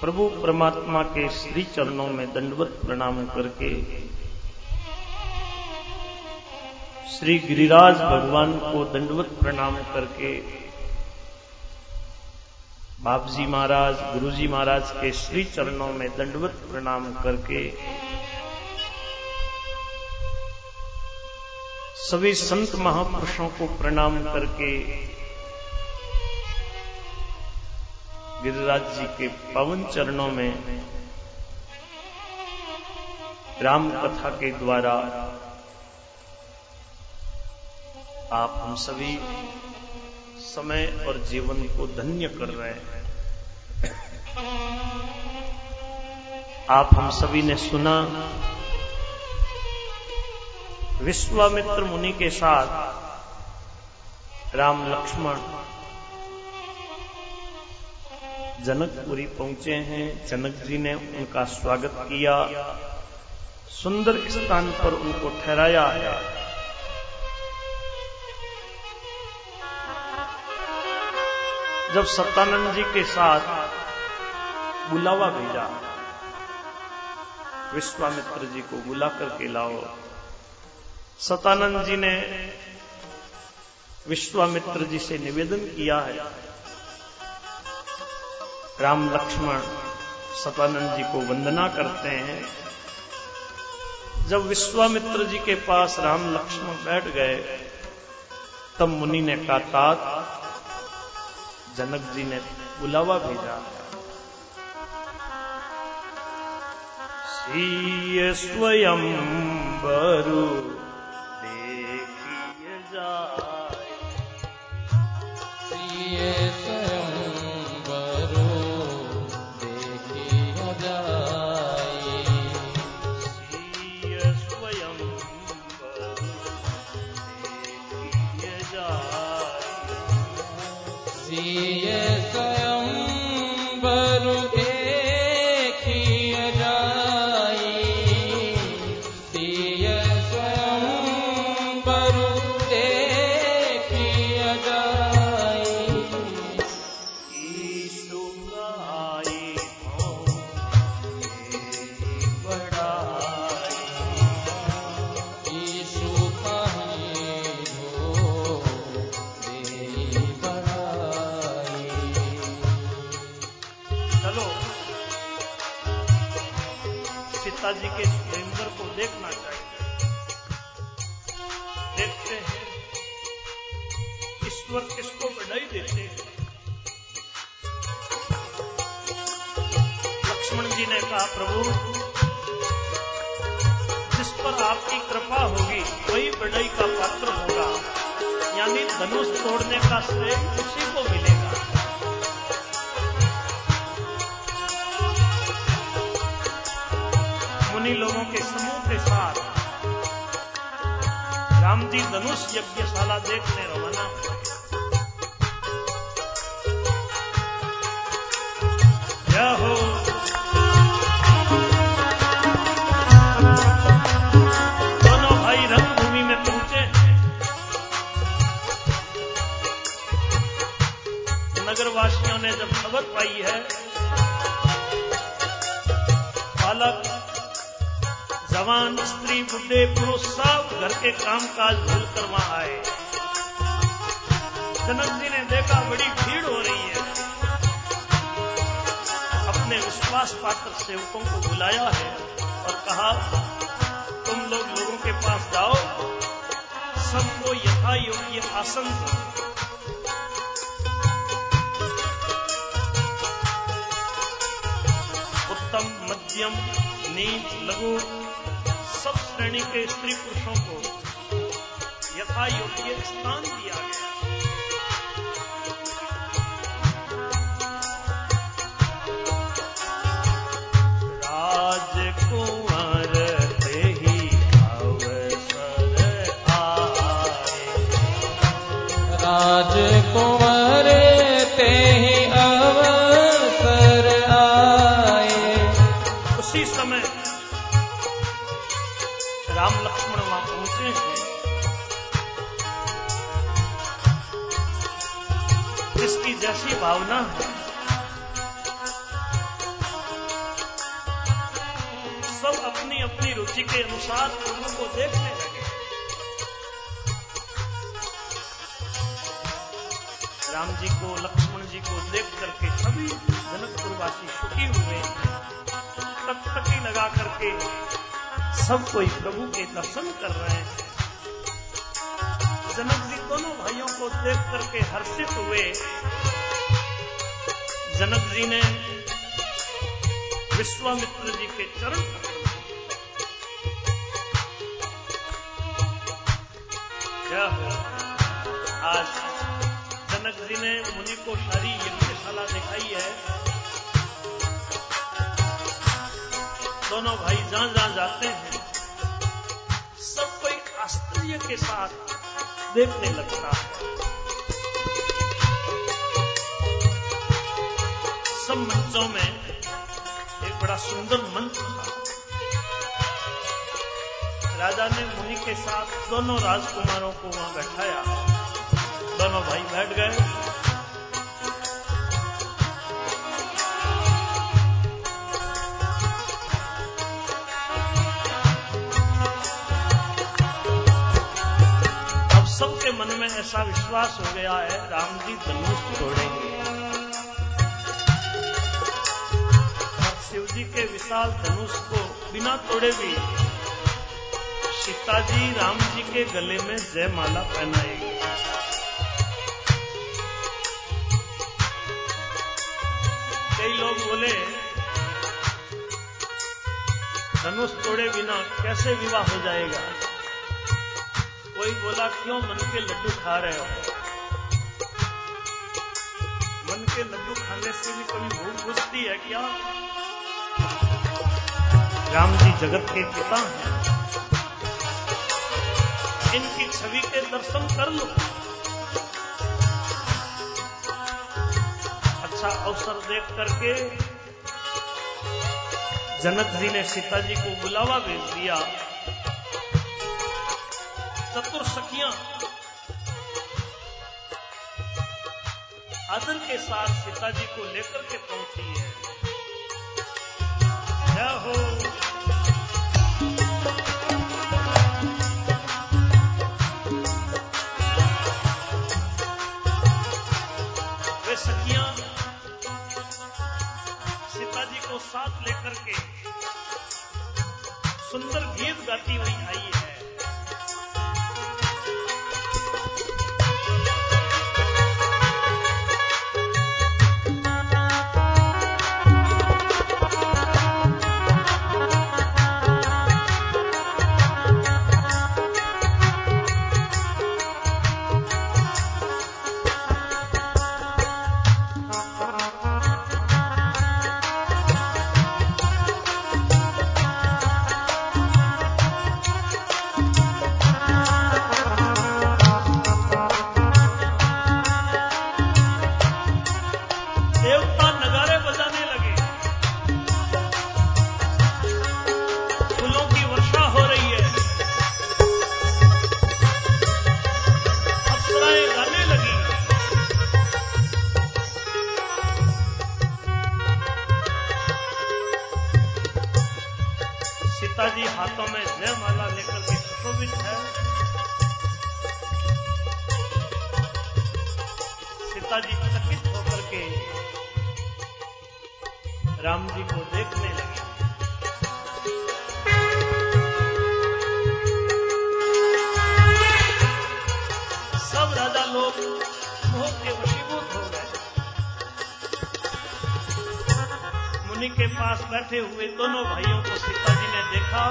प्रभु परमात्मा के श्री चरणों में दंडवत प्रणाम करके श्री गिरिराज भगवान को दंडवत प्रणाम करके बाबजी महाराज, गुरुजी महाराज के श्री चरणों में दंडवत प्रणाम करके सभी संत महापुरुषों को प्रणाम करके गिरिराज जी के पवन चरणों में राम कथा के द्वारा आप हम सभी समय और जीवन को धन्य कर रहे हैं। आप हम सभी ने सुना विश्वामित्र मुनि के साथ राम लक्ष्मण जनकपुरी पहुँचे हैं। जनक जी ने उनका स्वागत किया। सुंदर स्थान पर उनको ठहराया। है जब सत्यानंद जी के साथ बुलावा भेजा, विश्वामित्र जी को बुला करके लाओ। सतानंद जी ने विश्वामित्र जी से निवेदन किया है राम लक्ष्मण सतानंद जी को वंदना करते हैं। जब विश्वामित्र जी के पास राम लक्ष्मण बैठ गए, तब मुनि ने कहा, तात, जनक जी ने बुलावा भेजा। स्वयं बरू जी मिलेगा प्रभु, जिस पर आपकी कृपा होगी, वही बढ़ई का पात्र होगा। यानी धनुष तोड़ने का श्रेय उसी को मिलेगा। मुनि लोगों के समूह के साथ राम जी धनुष यज्ञशाला देखने रवाना हुए। नगरवासियों ने जब खबर पाई है, बालक, जवान, स्त्री बुढ़े पुरुष सब घर के कामकाज भूलकर वहाँ आए। जनक जी ने देखा बड़ी भीड़ हो रही है। अपने विश्वास पात्र सेवकों को बुलाया है और कहा, तुम लोग लोगों के पास जाओ। सबको यथा योग्य आसन मध्यम, नीच, लघु, सब श्रेणी के स्त्री पुरुषों को यथा योग्य स्थान दिया गया। राज जिसकी इसकी जैसी भावना है। सब अपनी अपनी रुचि के अनुसार फ़िल्मों को देखने लगे। राम जी को, लक्ष्मण जी को देख करके सभी जनकपुरवासी सुखी हुए तक लगा करके सब कोई प्रभु के दर्शन कर रहे हैं। जनक जी, दोनों भाइयों को देख करके हर्षित हुए। जनक जी ने विश्वामित्र जी के चरण क्या आज जनक जी ने मुनि को सारी यज्ञशाला दिखाई है। दोनों भाई जहाँ जहाँ जाते हैं। सब कोई आश्चर्य के साथ देखने लगता है। सब मंचों में एक बड़ा सुंदर मंच था। राजा ने मुनि के साथ दोनों राजकुमारों को वहाँ बैठाया। दोनों भाई बैठ गए। मन में ऐसा विश्वास हो गया है, राम जी धनुष तोड़ेंगे शिव जी के विशाल धनुष को बिना तोड़े भी सीता जी राम जी के गले में जयमाला पहनाएगी। कई लोग बोले, धनुष तोड़े बिना कैसे विवाह हो जाएगा? कोई बोला, क्यों मन के लड्डू खा रहे हो? मन के लड्डू खाने से भी कभी भूख बुझती है क्या? राम जी जगत के पिता हैं। इनकी छवि के दर्शन कर लो। अच्छा अवसर देख करके जनक जी ने सीता जी को बुलावा भेज दिया। चतुर सखियाँ आदर के साथ सीता जी को लेकर के पहुँची है। क्या हो? सखियाँ सीता जी को साथ लेकर के सुंदर गीत गाती हुई आई है। के वशीभूत हो गए मुनि के पास बैठे हुए दोनों भाइयों को सीता जी ने देखा।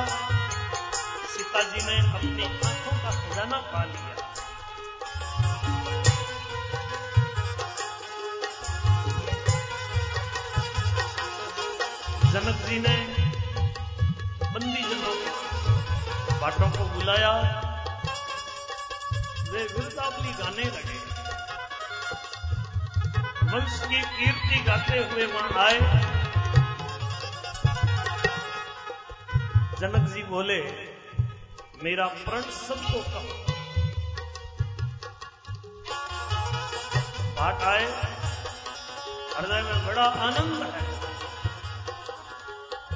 सीता जी ने अपनी आँखों का खजाना पा लिया। जनक जी ने बंदी जनों को बाटों को बुलाया। वे विरदावली गाने लगे। वंश की कीर्ति गाते हुए वहाँ आए। जनक जी बोले, मेरा प्रण सबको कहो बात आए। हृदय में बड़ा आनंद है।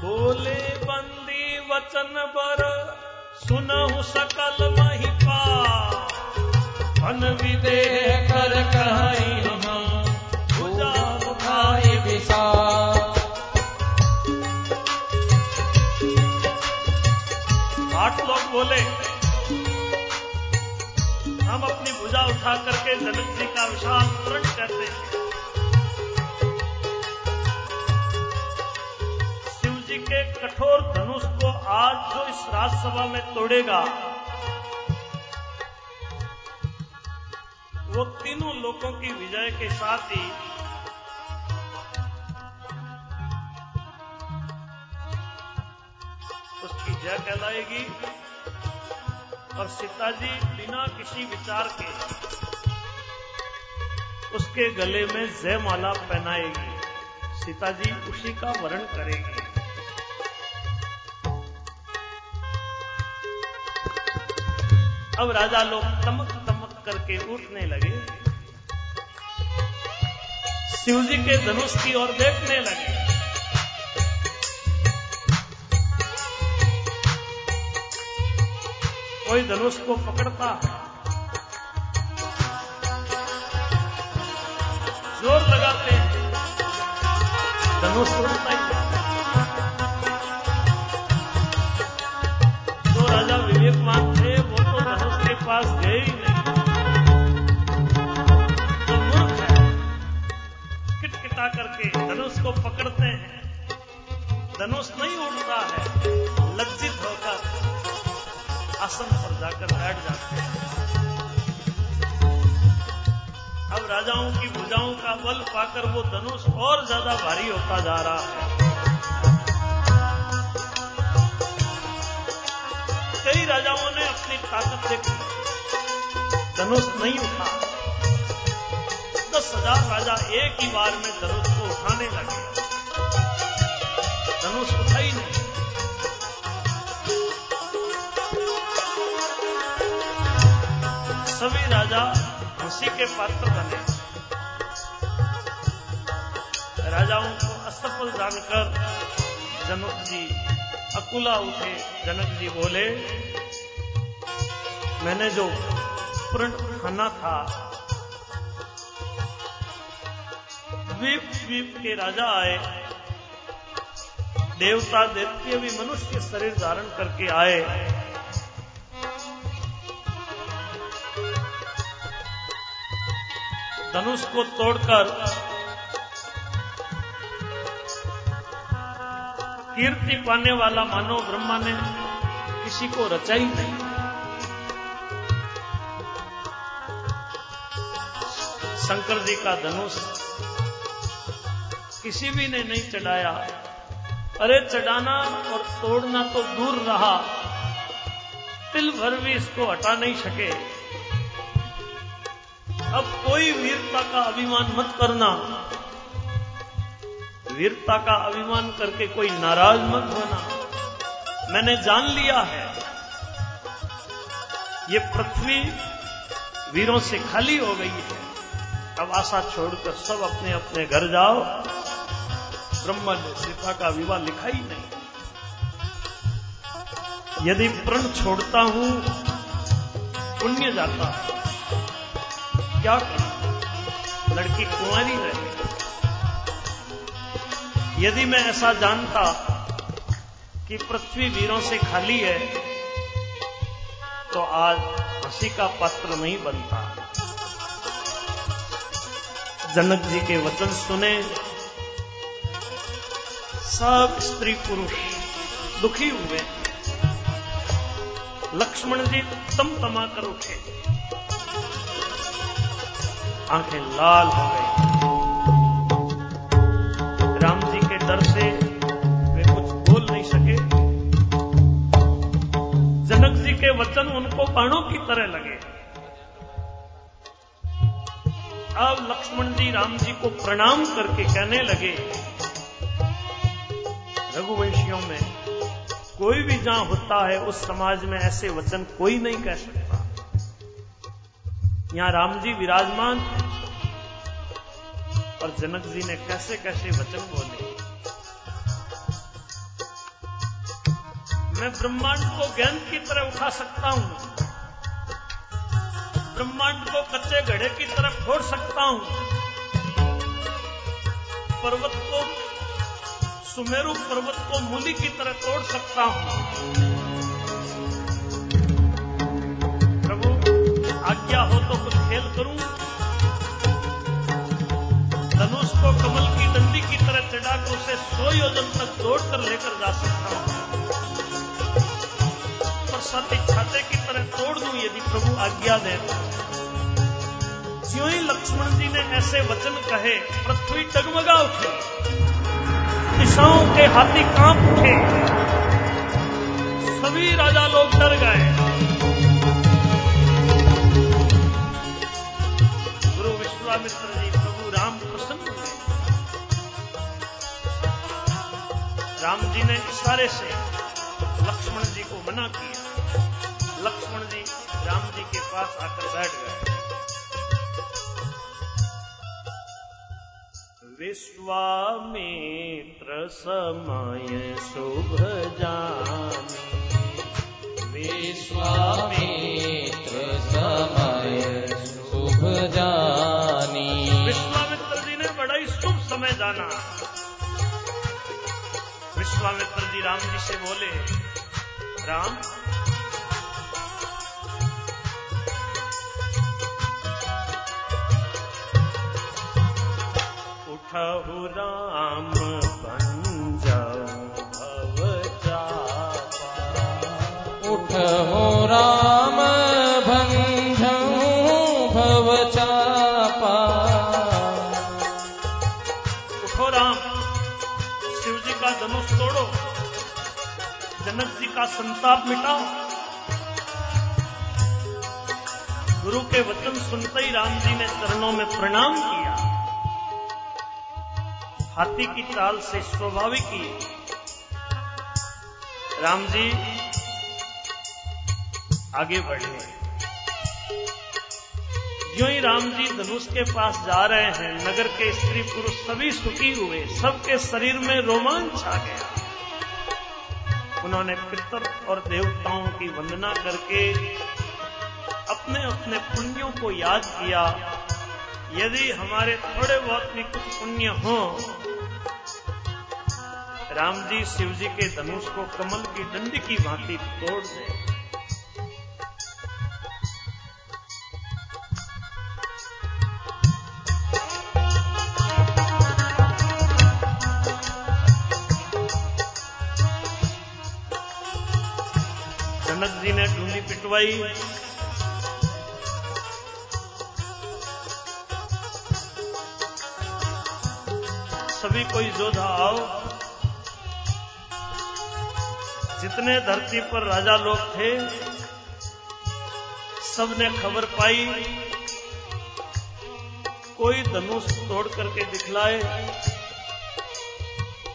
बोले, बंदी वचन बर सुनहु सकल बोले, हम अपनी भुजा उठा करके जनक जी का विशाल प्रण करते हैं। शिव जी के कठोर धनुष को आज जो इस राजसभा में तोड़ेगा, वो तीनों लोगों की विजय के साथ ही उसकी जय कहलाएगी। और सीता जी बिना किसी विचार के उसके गले में जय माला पहनाएगी। सीता जी उसी का वरण करेगी। अब राजा लोग तमक तमक करके उठने लगे। शिवजी के धनुष की ओर देखने लगे। कोई धनुष को पकड़ता। है ज़ोर लगाते हैं। धनुष उड़ता ही जो राजा विवेकवान थे, वो तो धनुष के पास गए ही नहीं। जो मूर्ख है। किटकिटा करके धनुष को पकड़ते हैं। धनुष नहीं उड़ता है, लज्जित आसन पर जाकर बैठ जाते हैं। अब राजाओं की भुजाओं का बल पाकर वो धनुष और ज़्यादा भारी होता जा रहा है। कई राजाओं ने अपनी ताकत देखी। धनुष नहीं उठा। दस हज़ार राजा एक ही बार में धनुष को उठाने लगे। धनुष उठा ही नहीं। सभी राजा हँसी के पात्र बने। राजाओं को असफल जानकर जनक जी अकुला उठे। जनक जी बोले, मैंने जो प्रण खाना था द्वीप द्वीप के राजा आए। देवता देवती भी मनुष्य शरीर धारण करके आए। धनुष को तोड़कर कीर्ति पाने वाला मानव ब्रह्मा ने किसी को रचा ही नहीं। शंकर जी का धनुष किसी भी ने नहीं चढ़ाया। अरे चढ़ाना और तोड़ना तो दूर रहा। तिल भर भी इसको हटा नहीं सके। अब कोई वीरता का अभिमान मत करना। वीरता का अभिमान करके कोई नाराज़ मत होना। मैंने जान लिया है, ये पृथ्वी वीरों से खाली हो गई है। अब आशा छोड़कर सब अपने अपने घर जाओ। ब्रह्मा ने सीता का विवाह लिखा ही नहीं। यदि प्रण छोड़ता हूँ, पुण्य जाता है। क्या लड़की कुंवारी रहे यदि मैं ऐसा जानता कि पृथ्वी वीरों से खाली है तो आज हँसी का पात्र नहीं बनता। जनक जी के वचन सुने। सब स्त्री पुरुष दुखी हुए। लक्ष्मण जी तम तमा कर उठे। आँखें लाल हो गई। राम जी के डर से वे कुछ बोल नहीं सके। जनक जी के वचन उनको बाणों की तरह लगे। अब लक्ष्मण जी राम जी को प्रणाम करके कहने लगे, रघुवंशियों में कोई भी जहाँ होता है, उस समाज में ऐसे वचन कोई नहीं कह सकता। यहाँ राम जी विराजमान और जनक जी ने कैसे कैसे वचन बोले। मैं ब्रह्मांड को ज्ञान की तरह उठा सकता हूँ। ब्रह्मांड को कच्चे घड़े की तरह फोड़ सकता हूँ। पर्वत को, सुमेरु पर्वत को मूली की तरह तोड़ सकता हूँ। आज्ञा हो तो कुछ खेल करूँ? धनुष को कमल की डंडी की तरह चढ़ाकर उसे सौ योजन तक दौड़कर लेकर जा सकता हूँ। और साथी छाते की तरह तोड़ दूँ यदि प्रभु आज्ञा दे। ज्यों ही लक्ष्मण जी ने ऐसे वचन कहे, पृथ्वी डगमगा उठी। दिशाओं के हाथी काँप उठे। सभी राजा लोग डर गए। विश्वामित्र जी प्रभु राम प्रसन्न हुए राम जी ने इशारे से लक्ष्मण जी को मना किया लक्ष्मण जी राम जी के पास आकर बैठ गए। विश्वामित्र समय शुभ जानी विश्वामित्र जाना। विश्वामित्र जी राम जी से बोले, राम उठहु राम बन जाओ भव उठहु राम जनक जी का संताप मिटाओ। गुरु के वचन सुनते ही राम जी ने चरणों में प्रणाम किया। हाथी की चाल से स्वाभाविक ही। राम जी, आगे बढ़े जो ही राम जी धनुष के पास जा रहे हैं। नगर के स्त्री पुरुष सभी सुखी हुए, सबके शरीर में रोमांच आ गया। उन्होंने पितर और देवताओं की वंदना करके अपने अपने पुण्यों को याद किया। यदि हमारे थोड़े बहुत भी कुछ पुण्य हो, राम जी शिव जी के धनुष को कमल की दंड की भांति तोड़ दे। पिटवाई सभी कोई जोधा आओ। जितने धरती पर राजा लोग थे, सबने खबर पाई। कोई धनुष तोड़ करके दिखलाए।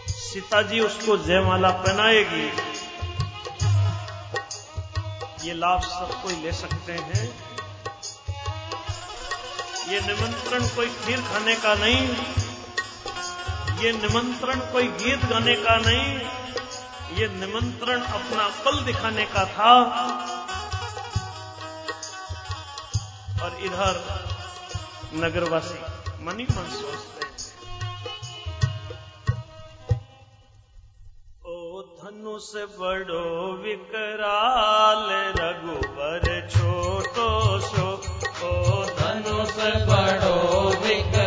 सीता जी उसको जयमाला पहनाएगी। ये लाभ सब कोई ले सकते हैं। ये निमंत्रण कोई खीर खाने का नहीं। ये निमंत्रण कोई गीत गाने का नहीं। ये निमंत्रण अपना पल दिखाने का था। और इधर नगरवासी मनी मन सोचते धनुष बड़ो विकराल रघुबर छोटो सो। ओ धनुष बड़ो विकराल।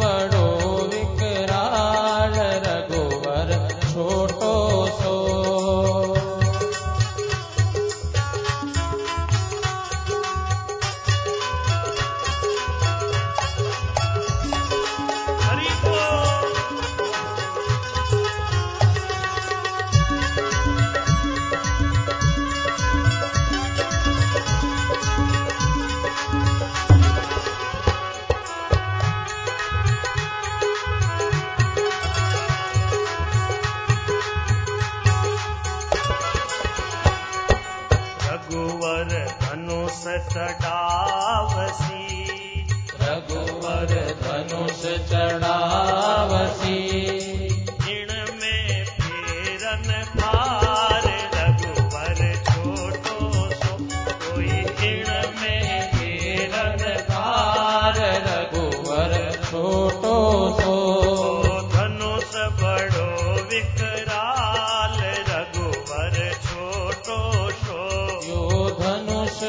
धनुष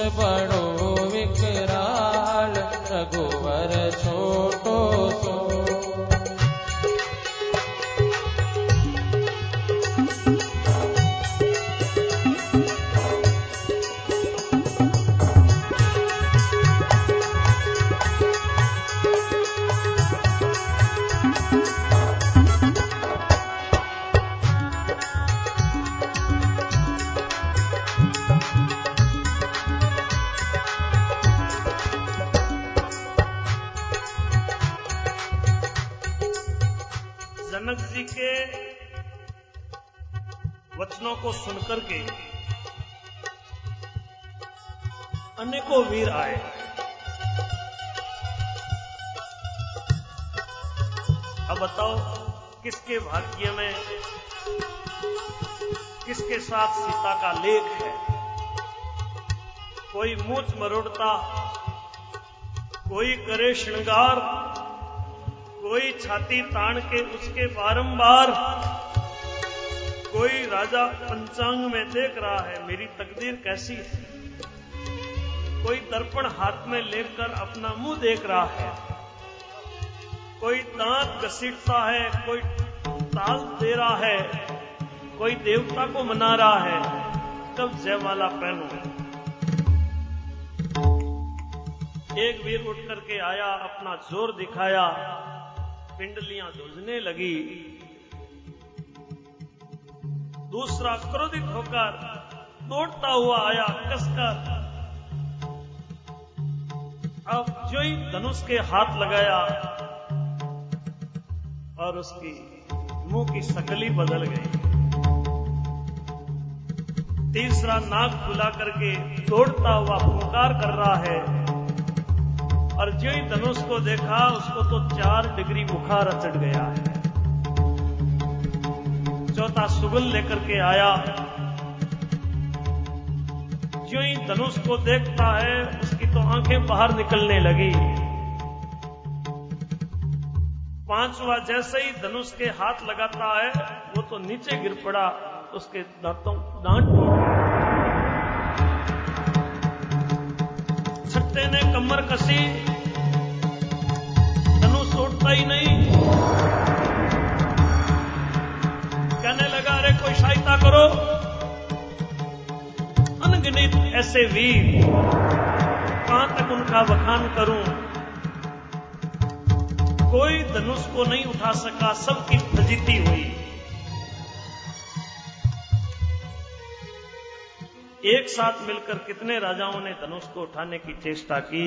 यो बताओ, किसके भाग्य में, किसके साथ सीता का लेख है? कोई मूछ मरोड़ता, कोई करे श्रृंगार, कोई छाती तान के उसके बारंबार, कोई राजा पंचांग में देख रहा है, मेरी तकदीर कैसी है? कोई दर्पण हाथ में लेकर अपना मुँह देख रहा है कोई दांत घसीटता है, कोई ताल दे रहा है, कोई देवता को मना रहा है कब जयमाला पहनो एक वीर उठ करके आया, अपना ज़ोर दिखाया, पिंडलियाँ धुजने लगी। दूसरा क्रोधित होकर दौड़ता हुआ आया कसकर। अब जो ही धनुष के हाथ लगाया और उसकी मुँह की शकली बदल गई। तीसरा नाक खुला करके दौड़ता हुआ पुकार कर रहा है और जो ही धनुष को देखा, उसको तो चार डिग्री बुखार चढ़ गया है। चौथा सुगल लेकर के आया। जो ही धनुष को देखता है, उसकी तो आँखें बाहर निकलने लगी। पांचवा जैसे ही धनुष के हाथ लगाता है, वो तो नीचे गिर पड़ा, उसके दांतों, दांत टूट ने कमर कसी, धनुष उठता ही नहीं। कहने लगा, अरे कोई सहायता करो। अनगिनित ऐसे वीर, कहाँ तक उनका बखान करूँ? कोई धनुष को नहीं उठा सका, सबकी फजीती हुई। एक साथ मिलकर कितने राजाओं ने धनुष को उठाने की चेष्टा की,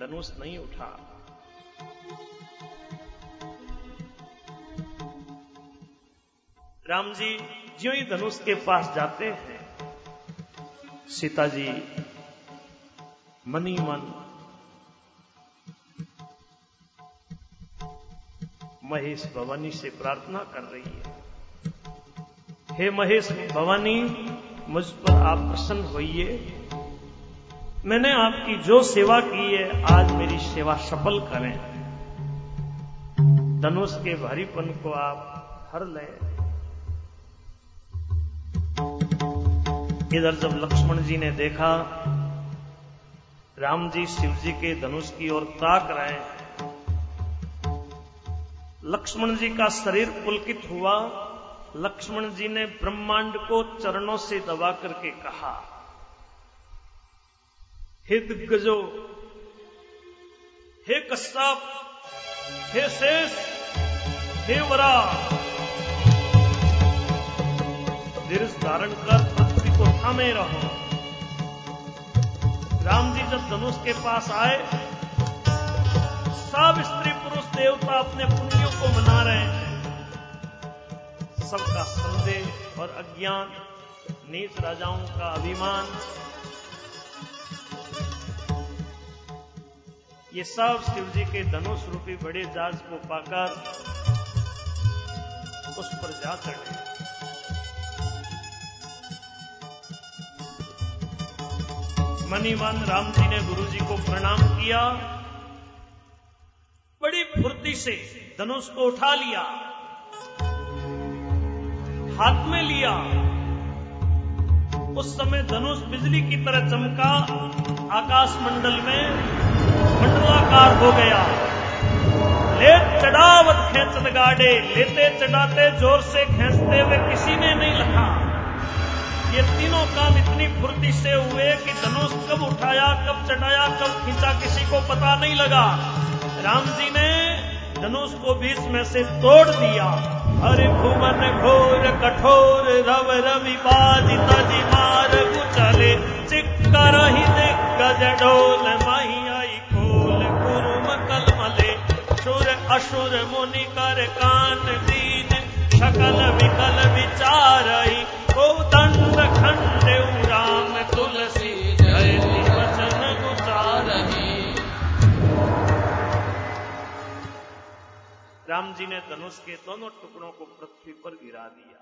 धनुष नहीं उठा। राम जी, ज्यो ही धनुष के पास जाते हैं, सीता जी, मनी मन महेश भवानी से प्रार्थना कर रही है। हे महेश भवानी, मुझ पर आप प्रसन्न होइए। मैंने आपकी जो सेवा की है, आज मेरी सेवा सफल करें। धनुष के भारीपन को आप हर लें। इधर जब लक्ष्मण जी ने देखा, राम जी शिव जी के धनुष की ओर ताक रहे हैं लक्ष्मण जी का शरीर पुलकित हुआ। लक्ष्मण जी ने ब्रह्मांड को चरणों से दबा करके कहा, हे दिग्गजो, हे कश्यप, हे शेष, हे वरा धीरज धारण कर पृथ्वी को थामे रहो। राम जी जब धनुष के पास आए, सब स्त्री देवता अपने पुण्यों को मना रहे हैं। सबका संदेह और अज्ञान, नीच राजाओं का अभिमान। ये सब शिव जी के धनुष रूपी बड़े जाज को पाकर उस पर जा चढ़े। मनीमान राम जी ने गुरु जी को प्रणाम किया। बड़ी फुर्ती से धनुष को उठा लिया, हाथ में लिया। उस समय धनुष बिजली की तरह चमका आकाश मंडल में मंडलाकार हो गया। ले चढ़ावत खेचत गाड़े, लेते चढ़ाते ज़ोर से खेचते हुए किसी ने नहीं लखा। ये तीनों काम इतनी फुर्ती से हुए कि धनुष कब उठाया, कब चढ़ाया, कब खींचा किसी को पता नहीं लगा। राम जी ने धनुष को बीच में से तोड़ दिया। अरे भुवन घोर कठोर रव रवि बाजित मार कुचले। चिक्कर ही दिग्गज डोल मही आई खोल कुरुम कलमले। सुर असुर मुनि कर कान दीन। शकल विकल विचार को दंड खंड राम तुलसी। राम जी ने धनुष के दोनों टुकड़ों को पृथ्वी पर गिरा दिया।